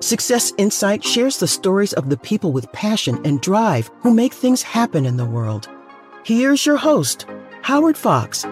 Success Insight shares the stories of the people with passion and drive who make things happen in the world. Here's your host, Howard Fox.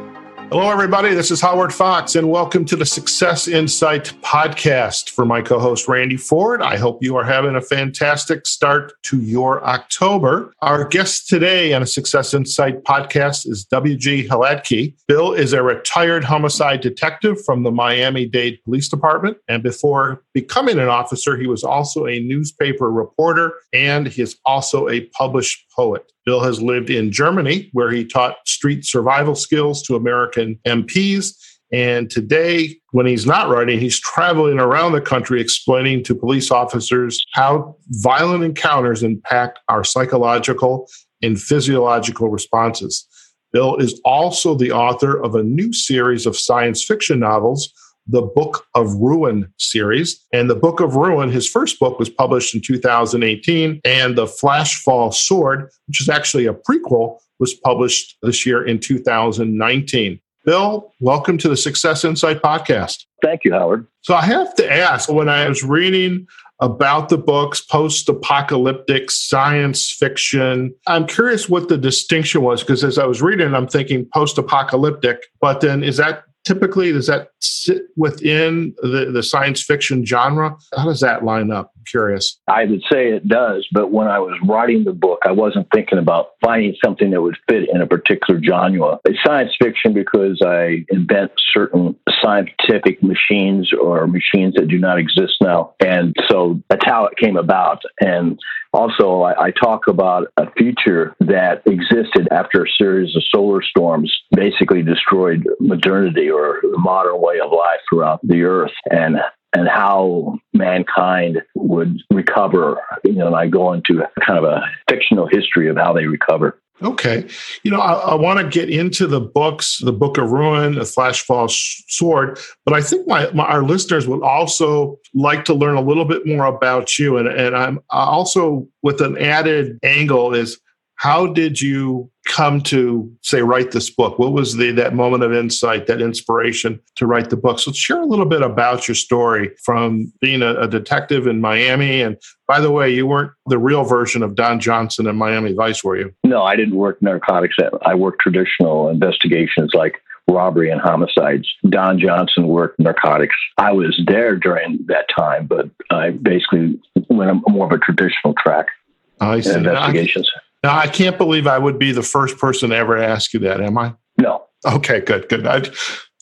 Hello, everybody. This is Howard Fox, and welcome to the Success Insight podcast. For my co host, Randy Ford, I hope you are having a fantastic start to your October. Our guest today on a Success Insight podcast is W.G. Hladky. Bill is a retired homicide detective from the Miami Dade Police Department, and before becoming an officer, he was also a newspaper reporter and he is also a published poet. Bill has lived in Germany, where he taught street survival skills to American MPs. And today, when he's not writing, he's traveling around the country explaining to police officers how violent encounters impact our psychological and physiological responses. Bill is also the author of a new series of science fiction novels the Book of Ruin series. And the Book of Ruin, his first book, was published in 2018. And The Flashfall Sword, which is actually a prequel, was published this year in 2019. Bill, welcome to the Success Insight podcast. Thank you, Howard. So I have to ask when I was reading about the books, post apocalyptic science fiction. I'm curious what the distinction was because as I was reading, I'm thinking post apocalyptic, but then is that typically does that sit within the, the science fiction genre? How does that line up? I'm curious. I would say it does, but when I was writing the book, I wasn't thinking about finding something that would fit in a particular genre. It's science fiction because I invent certain scientific machines or machines that do not exist now. And so that's how it came about. And also, I, I, talk about a future that existed after a series of solar storms basically destroyed modernity or the modern way of life throughout the earth and and how mankind would recover. You know, and I go into kind of a fictional history of how they recover. Okay. You know, I, I want to get into the books, the Book of Ruin, the Flashfall Sword, but I think my, my, our listeners would also like to learn a little bit more about you. And, and I'm also with an added angle is how did you come to say write this book? What was the that moment of insight, that inspiration to write the book? So share a little bit about your story from being a, a detective in Miami. And by the way, you weren't the real version of Don Johnson in Miami Vice, were you? No, I didn't work narcotics. I worked traditional investigations like robbery and homicides. Don Johnson worked narcotics. I was there during that time, but I basically went more of a traditional track. I see. Investigations. Now, I can't believe I would be the first person to ever ask you that, am I? No. Okay, good, good. I,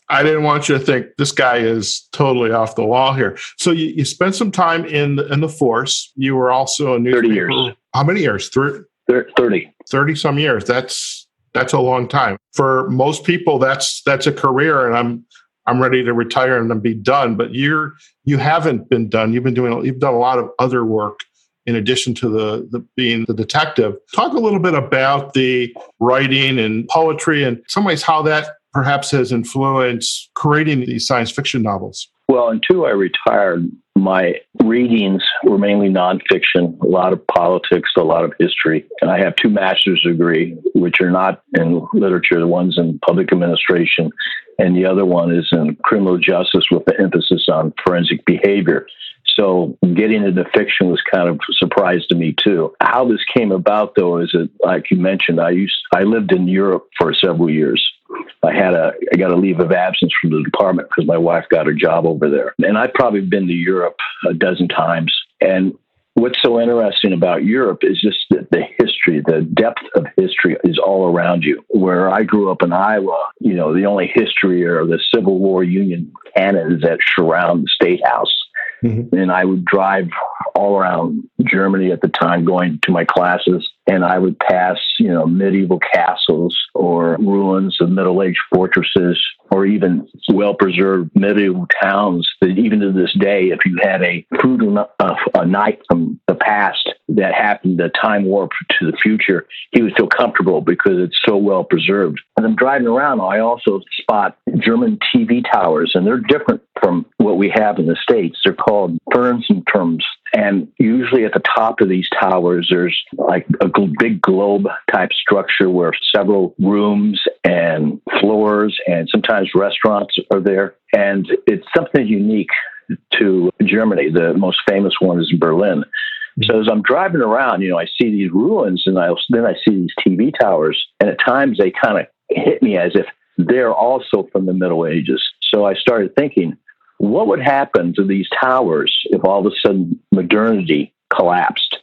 I didn't want you to think this guy is totally off the wall here. So you, you spent some time in the, in the force. You were also a newspaper. 30 years. How many years? 30? 30. 30 some years. That's that's a long time. For most people that's that's a career and I'm I'm ready to retire and then be done, but you're you haven't been done. You've been doing you've done a lot of other work in addition to the, the, being the detective. Talk a little bit about the writing and poetry and some ways how that perhaps has influenced creating these science fiction novels. Well, until I retired, my readings were mainly nonfiction, a lot of politics, a lot of history. And I have two master's degree, which are not in literature. The one's in public administration, and the other one is in criminal justice with the emphasis on forensic behavior. So getting into fiction was kind of a surprise to me too. How this came about though is that, like you mentioned, I used I lived in Europe for several years. I had a I got a leave of absence from the department because my wife got a job over there, and I've probably been to Europe a dozen times. And what's so interesting about Europe is just that the history, the depth of history is all around you. Where I grew up in Iowa, you know, the only history are the Civil War Union cannons that surround the State House Mm-hmm. And I would drive all around Germany at the time going to my classes and I would pass, you know, medieval castles or ruins of Middle Age fortresses or even well preserved medieval towns that even to this day, if you had a crude uh, a knight from the past that happened to time warp to the future, he would feel comfortable because it's so well preserved. And I'm driving around, I also spot German TV towers, and they're different from what we have in the States. They're called Fernsehturms And usually at the top of these towers, there's like a big globe type structure where several rooms and floors and sometimes restaurants are there. And it's something unique to Germany. The most famous one is in Berlin. So as I'm driving around, you know, I see these ruins and I then I see these TV towers, and at times they kind of hit me as if they're also from the Middle Ages. So I started thinking, what would happen to these towers if all of a sudden modernity collapsed?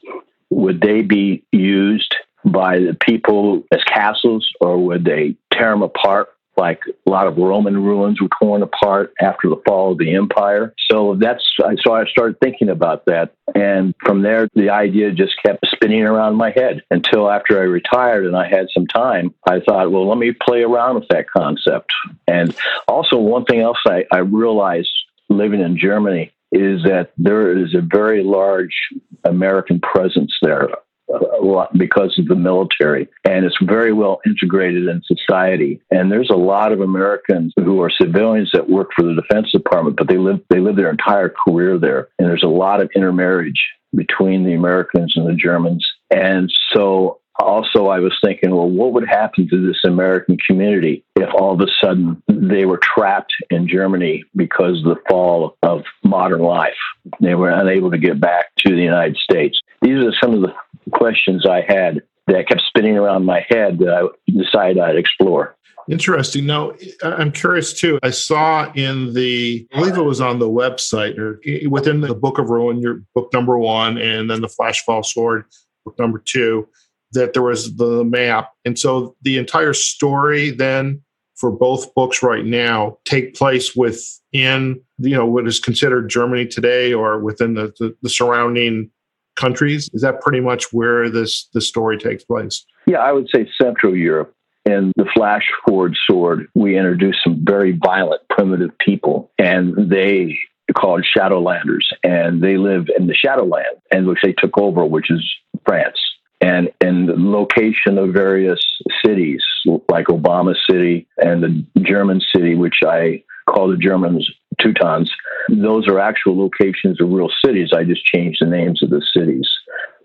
Would they be used by the people as castles, or would they tear them apart like a lot of Roman ruins were torn apart after the fall of the empire. So that's so I started thinking about that, and from there the idea just kept spinning around my head until after I retired and I had some time. I thought, well, let me play around with that concept. And also one thing else I, I realized living in Germany is that there is a very large American presence there a lot because of the military and it's very well integrated in society and there's a lot of americans who are civilians that work for the defense department but they live they live their entire career there and there's a lot of intermarriage between the americans and the germans and so also I was thinking, well, what would happen to this American community if all of a sudden they were trapped in Germany because of the fall of modern life? They were unable to get back to the United States. These are some of the questions I had that kept spinning around my head that I decided I'd explore. Interesting. Now, I'm curious too. I saw in the, I believe it was on the website or within the Book of Ruin, your book number one, and then the Flashfall Sword, book number two, that there was the map. And so the entire story then for both books right now take place within, you know, what is considered Germany today or within the, the, the surrounding countries? Is that pretty much where this the story takes place? Yeah, I would say Central Europe. In the Flash Forward Sword, we introduce some very violent, primitive people, and they called Shadowlanders, and they live in the Shadowland, and which they took over, which is France. And in the location of various cities, like Obama City and the German city, which I call the Germans Teutons, those are actual locations of real cities. I just changed the names of the cities.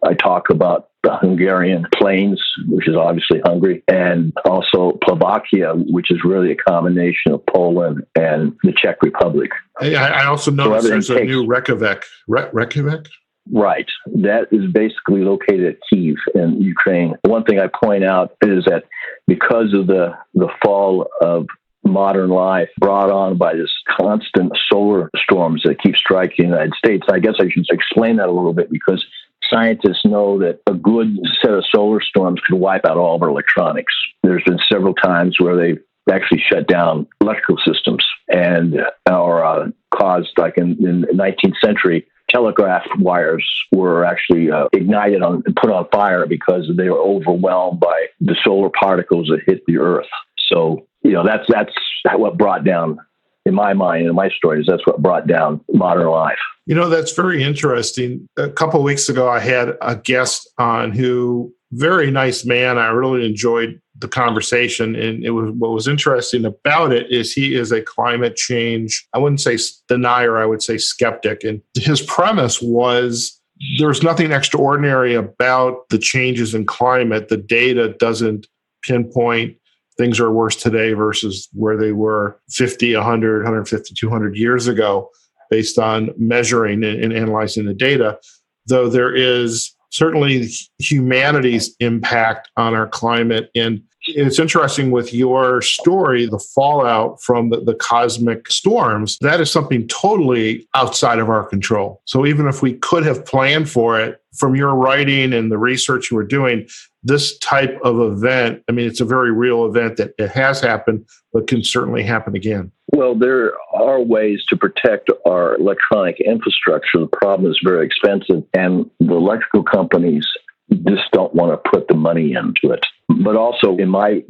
I talk about the Hungarian plains, which is obviously Hungary, and also Slovakia, which is really a combination of Poland and the Czech Republic. I, also noticed so there's takes, a new Reykjavik. Re- Reykjavik? Right. That is basically located at Kiev in Ukraine. One thing I point out is that because of the, the fall of modern life brought on by this constant solar storms that keep striking the United States. I guess I should explain that a little bit because scientists know that a good set of solar storms could wipe out all of our electronics. There's been several times where they've actually shut down electrical systems and or uh, caused, like in, in the 19th century, telegraph wires were actually uh, ignited on, put on fire because they were overwhelmed by the solar particles that hit the Earth. So you know that's that's what brought down in my mind in my stories that's what brought down modern life. You know that's very interesting. A couple weeks ago i had a guest on who very nice man. I really enjoyed the conversation and it was what was interesting about it is he is a climate change i wouldn't say denier i would say skeptic. And his premise was there's nothing extraordinary about the changes in climate. The data doesn't pinpoint things are worse today versus where they were 50, 100, 150, 200 years ago based on measuring and analyzing the data. Though there is certainly humanity's impact on our climate. And it's interesting with your story, the fallout from the, the, cosmic storms, that is something totally outside of our control. So even if we could have planned for it, from your writing and the research you were doing, this type of event, I mean, it's a very real event that it has happened, but can certainly happen again. Well, there are ways to protect our electronic infrastructure. The problem is very expensive, and the electrical companies just don't want to put the money into it. But also, in my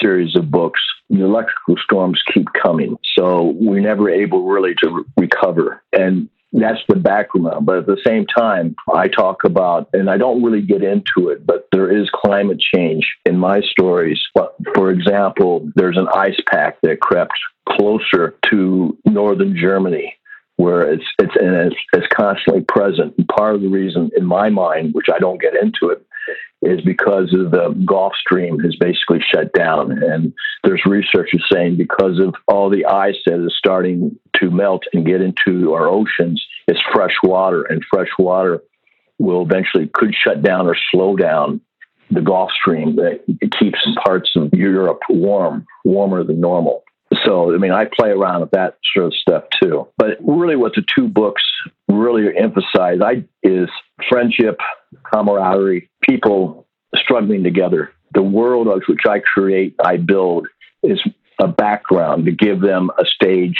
series of books, the electrical storms keep coming. So we're never able really to re- recover. And that's the background. But at the same time, I talk about, and I don't really get into it, but there is climate change in my stories. For example, there's an ice pack that crept closer to northern Germany where it's it's and it's, it's constantly present. And part of the reason, in my mind, which I don't get into it, is because of the Gulf Stream has basically shut down, and there's researchers saying because of all the ice that is starting to melt and get into our oceans, it's fresh water, and fresh water will eventually could shut down or slow down the Gulf Stream that keeps parts of Europe warm, warmer than normal. So, I mean, I play around with that sort of stuff too. But really, what the two books really emphasize I, is friendship, camaraderie, people struggling together. The world of which I create, I build, is a background to give them a stage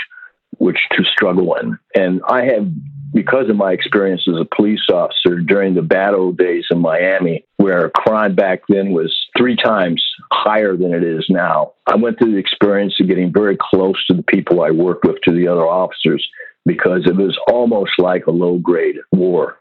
which to struggle in. And I have because of my experience as a police officer during the bad old days in Miami, where crime back then was three times higher than it is now, I went through the experience of getting very close to the people I worked with, to the other officers, because it was almost like a low grade war.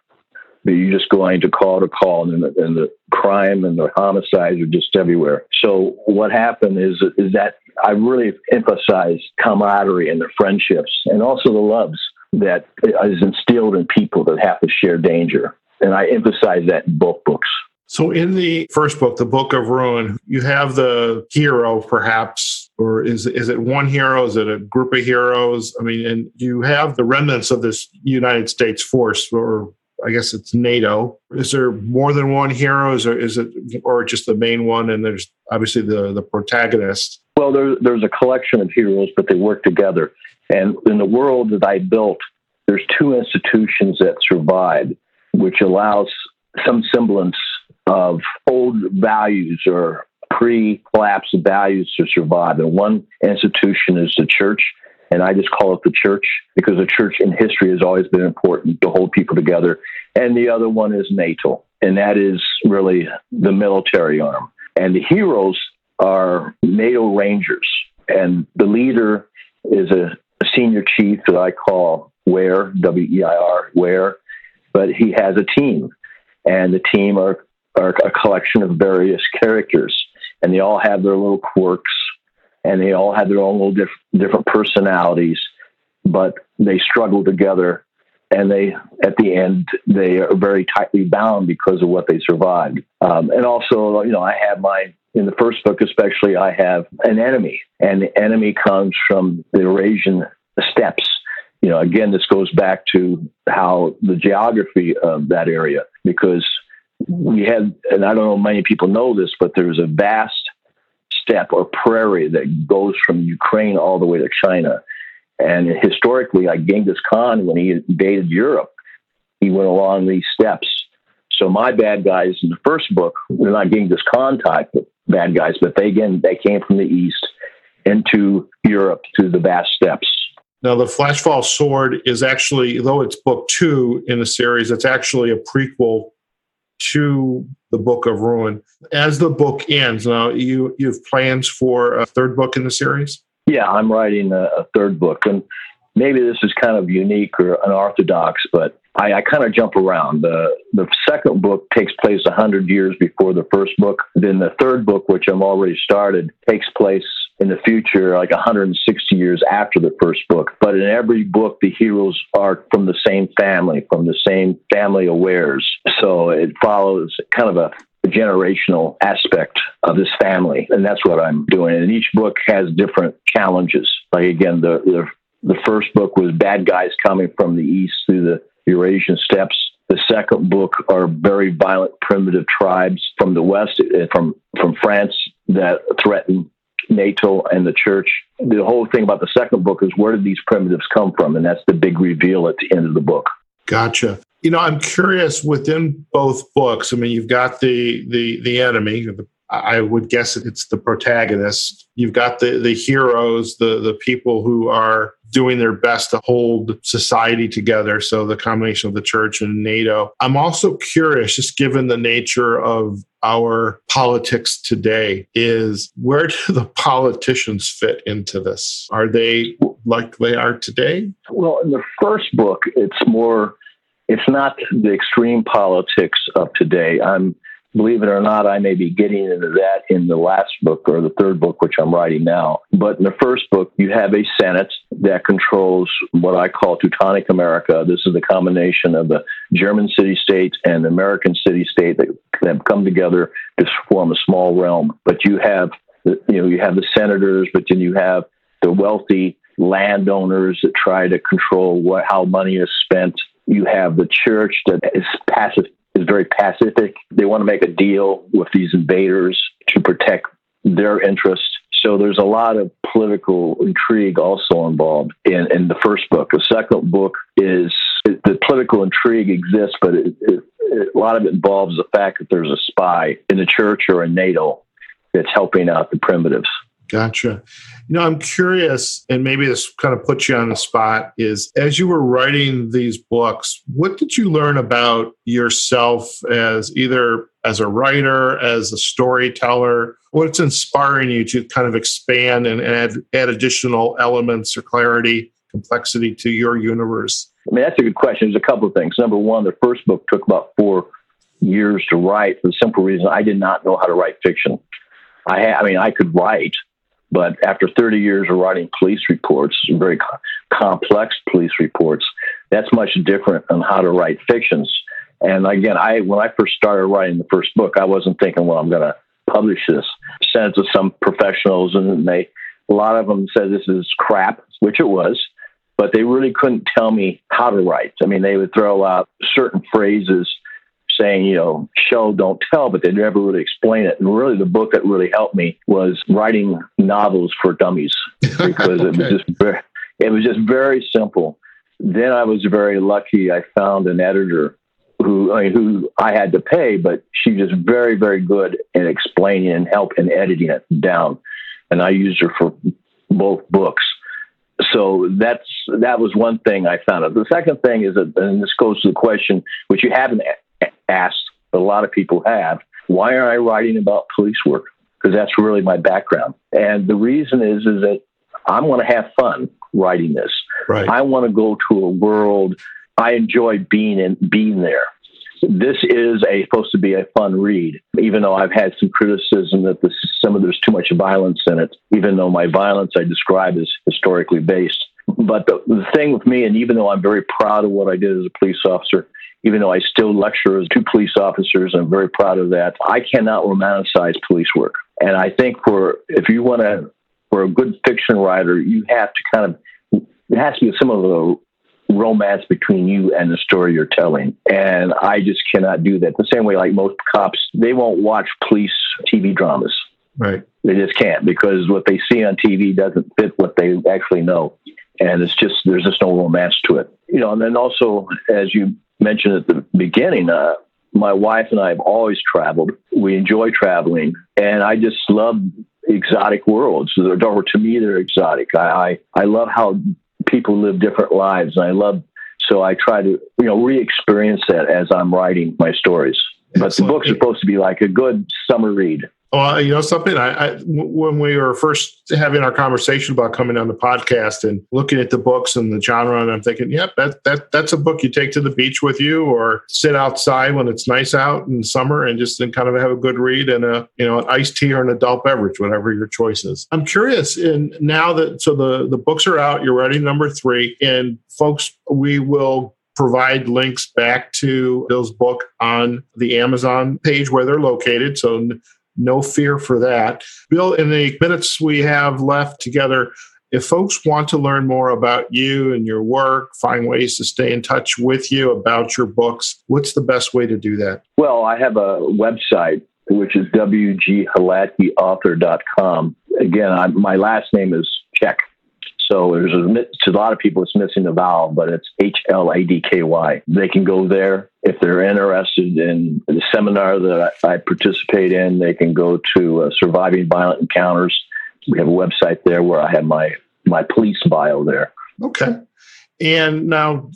You're just going to call to call, and the, and the crime and the homicides are just everywhere. So what happened is is that I really emphasized camaraderie and the friendships, and also the loves that is instilled in people that have to share danger. And I emphasize that in both books. So, in the first book, The Book of Ruin, you have the hero, perhaps, or is, is it one hero? Is it a group of heroes? I mean, and you have the remnants of this United States force, or I guess it's NATO. Is there more than one hero? Is, it, or just the main one? And there's obviously the, the protagonist. Well, there, there's a collection of heroes, but they work together. And in the world that I built, there's two institutions that survived, which allows some semblance of old values or pre-collapse values to survive. And one institution is the church, and I just call it the church because the church in history has always been important to hold people together. And the other one is NATO, and that is really the military arm. And the heroes are NATO Rangers, and the leader is a senior chief that I call Weir, W E I R, Weir, but he has a team, and the team are, are a collection of various characters, and they all have their little quirks, and they all have their own little diff- different personalities, but they struggle together, and they at the end they are very tightly bound because of what they survived, um, and also you know I have my in the first book, especially, I have an enemy, and the enemy comes from the Eurasian steppes. You know, again, this goes back to how the geography of that area, because we had, and I don't know many people know this, but there's a vast steppe or prairie that goes from Ukraine all the way to China. And historically, like Genghis Khan, when he invaded Europe, he went along these steppes. So my bad guys in the first book, they're not Genghis Khan type bad guys, but they again they came from the east into Europe through the vast steppes. Now, the Flashfall Sword is actually, though it's book two in the series, it's actually a prequel to the Book of Ruin. As the book ends, now you you have plans for a third book in the series. Yeah, I'm writing a, a third book, and maybe this is kind of unique or unorthodox, but I, I kind of jump around. The the second book takes place hundred years before the first book. Then the third book, which I'm already started, takes place in the future, like 160 years after the first book. But in every book, the heroes are from the same family, from the same family of Weirs. So it follows kind of a generational aspect of this family, and that's what I'm doing. And each book has different challenges. Like again, the the, the first book was bad guys coming from the east through the Eurasian steppes. The second book are very violent, primitive tribes from the west, uh, from from France, that threaten NATO and the church. The whole thing about the second book is where did these primitives come from, and that's the big reveal at the end of the book. Gotcha. You know, I'm curious within both books. I mean, you've got the the the enemy. I would guess it's the protagonist. You've got the the heroes, the the people who are doing their best to hold society together. So the combination of the church and NATO. I'm also curious, just given the nature of our politics today, is where do the politicians fit into this? Are they like they are today? Well, in the first book, it's more, it's not the extreme politics of today. I'm believe it or not, I may be getting into that in the last book or the third book, which I'm writing now. But in the first book, you have a Senate that controls what I call Teutonic America. This is the combination of the German city state and the American city state that have come together to form a small realm. But you have, you know, you have the senators, but then you have the wealthy landowners that try to control what, how money is spent. You have the church that is passive is very pacific. They want to make a deal with these invaders to protect their interests. So there's a lot of political intrigue also involved in, in the first book. The second book is the political intrigue exists, but it, it, a lot of it involves the fact that there's a spy in the church or in NATO that's helping out the primitives. Gotcha. Know, I'm curious, and maybe this kind of puts you on the spot is as you were writing these books, what did you learn about yourself as either as a writer, as a storyteller? What's inspiring you to kind of expand and add, add additional elements or clarity, complexity to your universe? I mean, that's a good question. There's a couple of things. Number one, the first book took about four years to write for the simple reason I did not know how to write fiction. I, ha- I mean, I could write, but after 30 years of writing police reports, very co- complex police reports, that's much different on how to write fictions. And again, I when I first started writing the first book, I wasn't thinking, well, I'm going to publish this. Sent it to some professionals, and they a lot of them said this is crap, which it was. But they really couldn't tell me how to write. I mean, they would throw out certain phrases saying, you know, show, don't tell, but they never really explain it. And really, the book that really helped me was writing novels for dummies because okay. it was just very, it was just very simple. Then I was very lucky. I found an editor who I mean, who I had to pay, but she was very, very good at explaining and help in editing it down. And I used her for both books. So that's that was one thing I found out. The second thing is that, and this goes to the question which you haven't asked, a lot of people have, why are I writing about police work? Because that's really my background. And the reason is, is that I'm going to have fun writing this. Right. I want to go to a world I enjoy being in, being there. This is a supposed to be a fun read, even though I've had some criticism that this, some of there's too much violence in it. Even though my violence I describe is historically based, but the, the thing with me, and even though I'm very proud of what I did as a police officer, even though I still lecture as two police officers, I'm very proud of that. I cannot romanticize police work. And I think for if you want to, for a good fiction writer, you have to kind of, it has to be some of the romance between you and the story you're telling. And I just cannot do that. The same way, like most cops, they won't watch police TV dramas. Right. They just can't because what they see on TV doesn't fit what they actually know. And it's just, there's just no romance to it. You know, and then also, as you mentioned at the beginning, uh, my wife and I have always traveled. We enjoy traveling, and I just love exotic worlds. Or to me, they're exotic. I, I, I love how people live different lives, and I love so I try to you know re-experience that as I'm writing my stories. But the books are supposed to be like a good summer read. Well, you know something. I, I, when we were first having our conversation about coming on the podcast and looking at the books and the genre, and I'm thinking, yep, that that that's a book you take to the beach with you, or sit outside when it's nice out in summer and just then kind of have a good read and a you know an iced tea or an adult beverage, whatever your choice is. I'm curious, and now that so the the books are out, you're writing number three, and folks, we will provide links back to Bill's book on the Amazon page where they're located. So no fear for that. Bill, in the minutes we have left together, if folks want to learn more about you and your work, find ways to stay in touch with you about your books, what's the best way to do that? Well, I have a website, which is wghladkyauthor.com. Again, I, my last name is Czech. So there's a, to a lot of people, it's missing a vowel, but it's H L A D K Y. They can go there if they're interested in the seminar that I, I participate in. They can go to uh, Surviving Violent Encounters. We have a website there where I have my my police bio there. Okay. And now,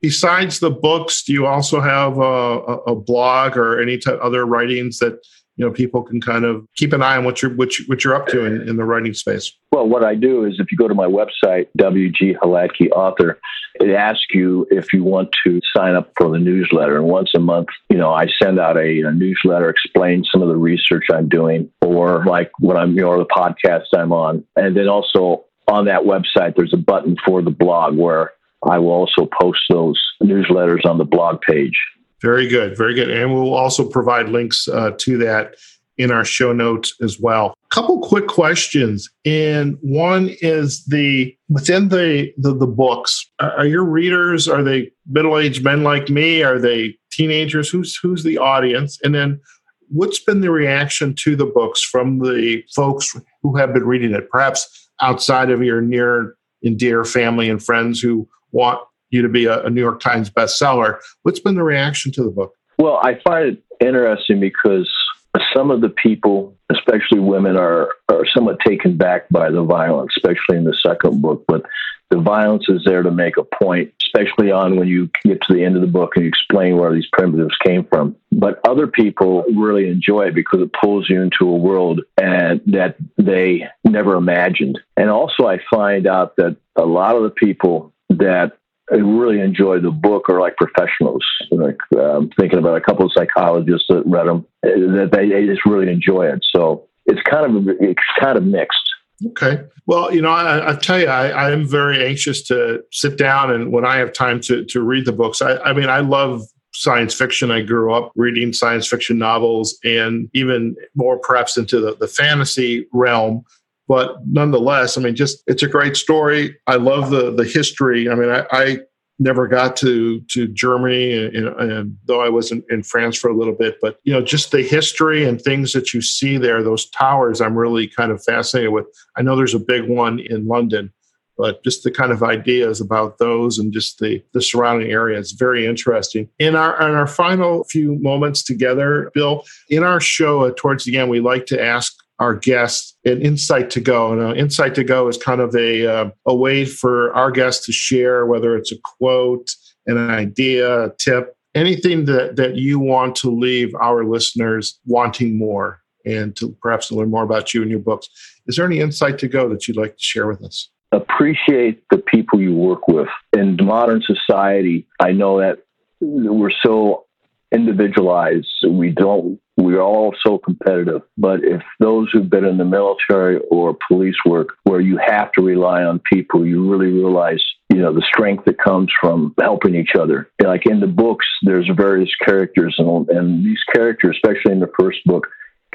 besides the books, do you also have a, a blog or any t- other writings that you know people can kind of keep an eye on what you're what, you, what you're up to in, in the writing space well what i do is if you go to my website wg Hladky author it asks you if you want to sign up for the newsletter. And once a month, you know, I send out a, a newsletter, explain some of the research I'm doing, or like what I'm, you know, the podcast I'm on. And then also on that website, there's a button for the blog where I will also post those newsletters on the blog page. Very good, very good. And we'll also provide links uh, to that in our show notes as well. Couple quick questions. And one is the within the, the, the books, are your readers, are they middle-aged men like me? Are they teenagers? Who's who's the audience? And then what's been the reaction to the books from the folks who have been reading it? Perhaps outside of your near and dear family and friends who want you to be a, a New York Times bestseller. What's been the reaction to the book? Well, I find it interesting because some of the people, especially women, are, are somewhat taken back by the violence, especially in the second book. But the violence is there to make a point, especially on when you get to the end of the book and you explain where these primitives came from. But other people really enjoy it because it pulls you into a world and that they never imagined. And also, I find out that a lot of the people that really enjoy the book are like professionals. Like um, thinking about a couple of psychologists that read them, that they, they just really enjoy it. So it's kind of it's kind of mixed. Okay. Well, you know, I, I tell you, I, I, am very anxious to sit down and when I have time to to read the books. I, I mean, I love science fiction. I grew up reading science fiction novels and even more perhaps into the, the fantasy realm but nonetheless, I mean, just it's a great story. I love the the history. I mean, I, I never got to to Germany, and, and though I was in, in, France for a little bit, but you know, just the history and things that you see there, those towers, I'm really kind of fascinated with. I know there's a big one in London, but just the kind of ideas about those and just the the surrounding area is very interesting. In our in our final few moments together, Bill, in our show uh, towards the end, we like to ask our guests an insight to go. And an insight to go is kind of a, uh, a way for our guests to share, whether it's a quote, an idea, a tip, anything that, that you want to leave our listeners wanting more and to perhaps to learn more about you and your books. Is there any insight to go that you'd like to share with us? Appreciate the people you work with. In modern society, I know that we're so individualized. We don't we're all so competitive. But if those who've been in the military or police work where you have to rely on people, you really realize you know the strength that comes from helping each other like in the books there's various characters and, and these characters especially in the first book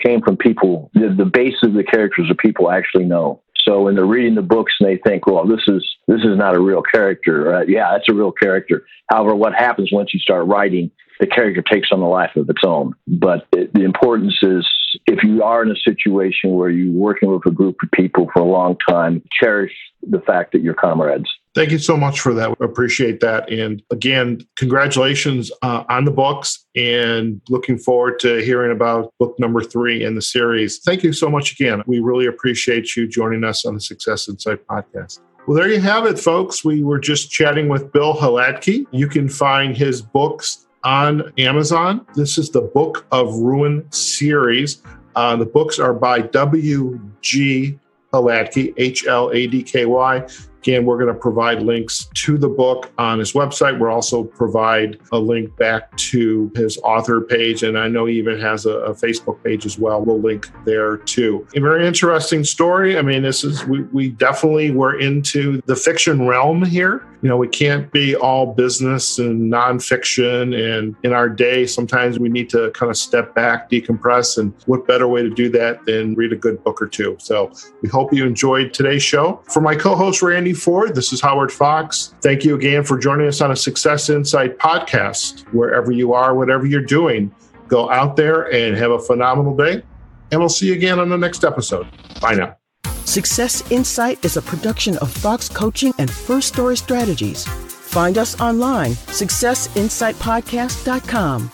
came from people the, the base of the characters are people actually know so when they're reading the books and they think well this is this is not a real character uh, yeah that's a real character however what happens once you start writing the character takes on a life of its own. But it, the importance is if you are in a situation where you're working with a group of people for a long time, cherish the fact that you're comrades. Thank you so much for that. We appreciate that. And again, congratulations uh, on the books and looking forward to hearing about book number three in the series. Thank you so much again. We really appreciate you joining us on the Success Insight podcast. Well, there you have it, folks. We were just chatting with Bill Hladky. You can find his books on Amazon. This is the Book of Ruin series. Uh, the books are by W.G. Hladky, H L A D K Y. Again, we're going to provide links to the book on his website. We'll also provide a link back to his author page. And I know he even has a, a Facebook page as well. We'll link there too. A very interesting story. I mean, this is, we, we definitely were into the fiction realm here. You know, we can't be all business and nonfiction. And in our day, sometimes we need to kind of step back, decompress. And what better way to do that than read a good book or two? So we hope you enjoyed today's show. For my co host, Randy Ford. This is Howard Fox. Thank you again for joining us on a Success Insight podcast. Wherever you are, whatever you're doing, go out there and have a phenomenal day. And we'll see you again on the next episode. Bye now. Success Insight is a production of Fox Coaching and First Story Strategies. Find us online, successinsightpodcast.com.